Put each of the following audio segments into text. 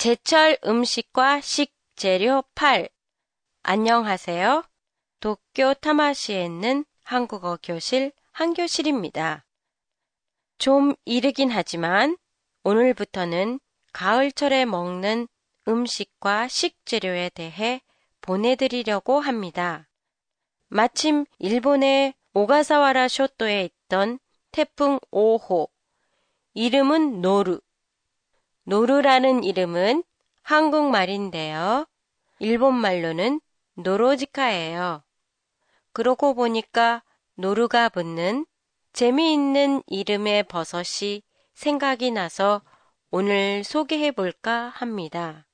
제철 음식과 식재료 8. 안녕하세요. 도쿄 타마시에 있는 한국어 교실 한교실입니다. 좀 이르긴 하지만 오늘부터는 가을철에 먹는 음식과 식재료에 대해 보내드리려고 합니다. 마침 일본의 오가사와라 쇼토에 있던 태풍 5호, 이름은 노루, 노루라는 이름은 한국말인데요. 일본말로는 노로지카예요. 그러고 보니까 노루가 붙는 재미있는 이름의 버섯이 생각이 나서 오늘 소개해 볼까 합니다.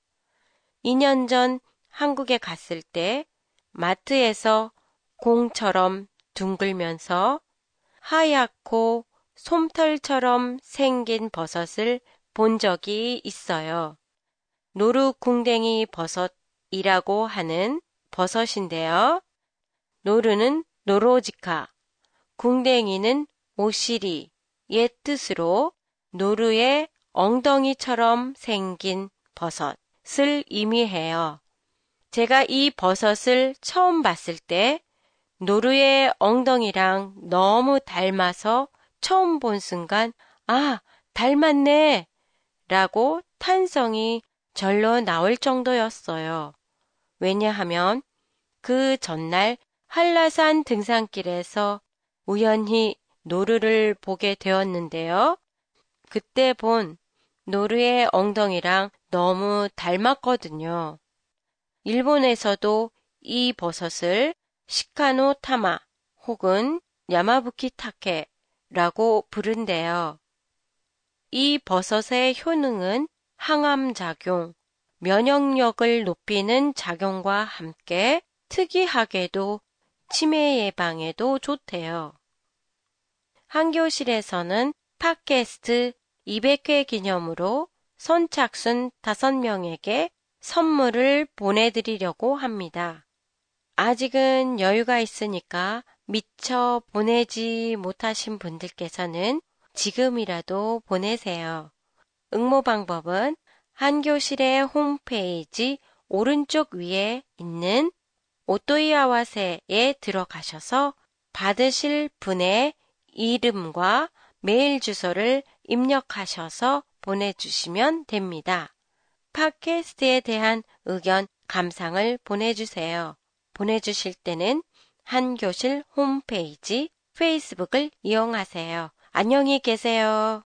2년 전 한국에 갔을 때 마트에서 공처럼 둥글면서 하얗고 솜털처럼 생긴 버섯을 본 적이 있어요. 노루궁뎅이 버섯이라고 하는 버섯인데요. 노루는 노로지카, 궁뎅이는 오시리의 뜻으로 노루의 엉덩이처럼 생긴 버섯을 의미해요. 제가 이 버섯을 처음 봤을 때 노루의 엉덩이랑 너무 닮아서 처음 본 순간, 아, 닮았네! 라고 탄성이 절로 나올 정도였어요. 왜냐하면 그 전날 한라산 등산길에서 우연히 노루를 보게 되었는데요. 그때 본 노루의 엉덩이랑 너무 닮았거든요. 일본에서도 이 버섯을 시카노 타마 혹은 야마부키 타케라고 부른대요. 이 버섯의 효능은 항암 작용, 면역력을 높이는 작용과 함께 특이하게도 치매 예방에도 좋대요. 한교실에서는 팟캐스트 200회 기념으로 선착순 5명에게 선물을 보내드리려고 합니다. 아직은 여유가 있으니까 미처 보내지 못하신 분들께서는 지금이라도 보내세요. 응모 방법은 한교실의 홈페이지 오른쪽 위에 있는 오토이아와세에 들어가셔서 받으실 분의 이름과 메일 주소를 입력하셔서 보내주시면 됩니다. 팟캐스트에 대한 의견, 감상을 보내주세요. 보내주실 때는 한교실 홈페이지 페이스북을 이용하세요. 안녕히 계세요.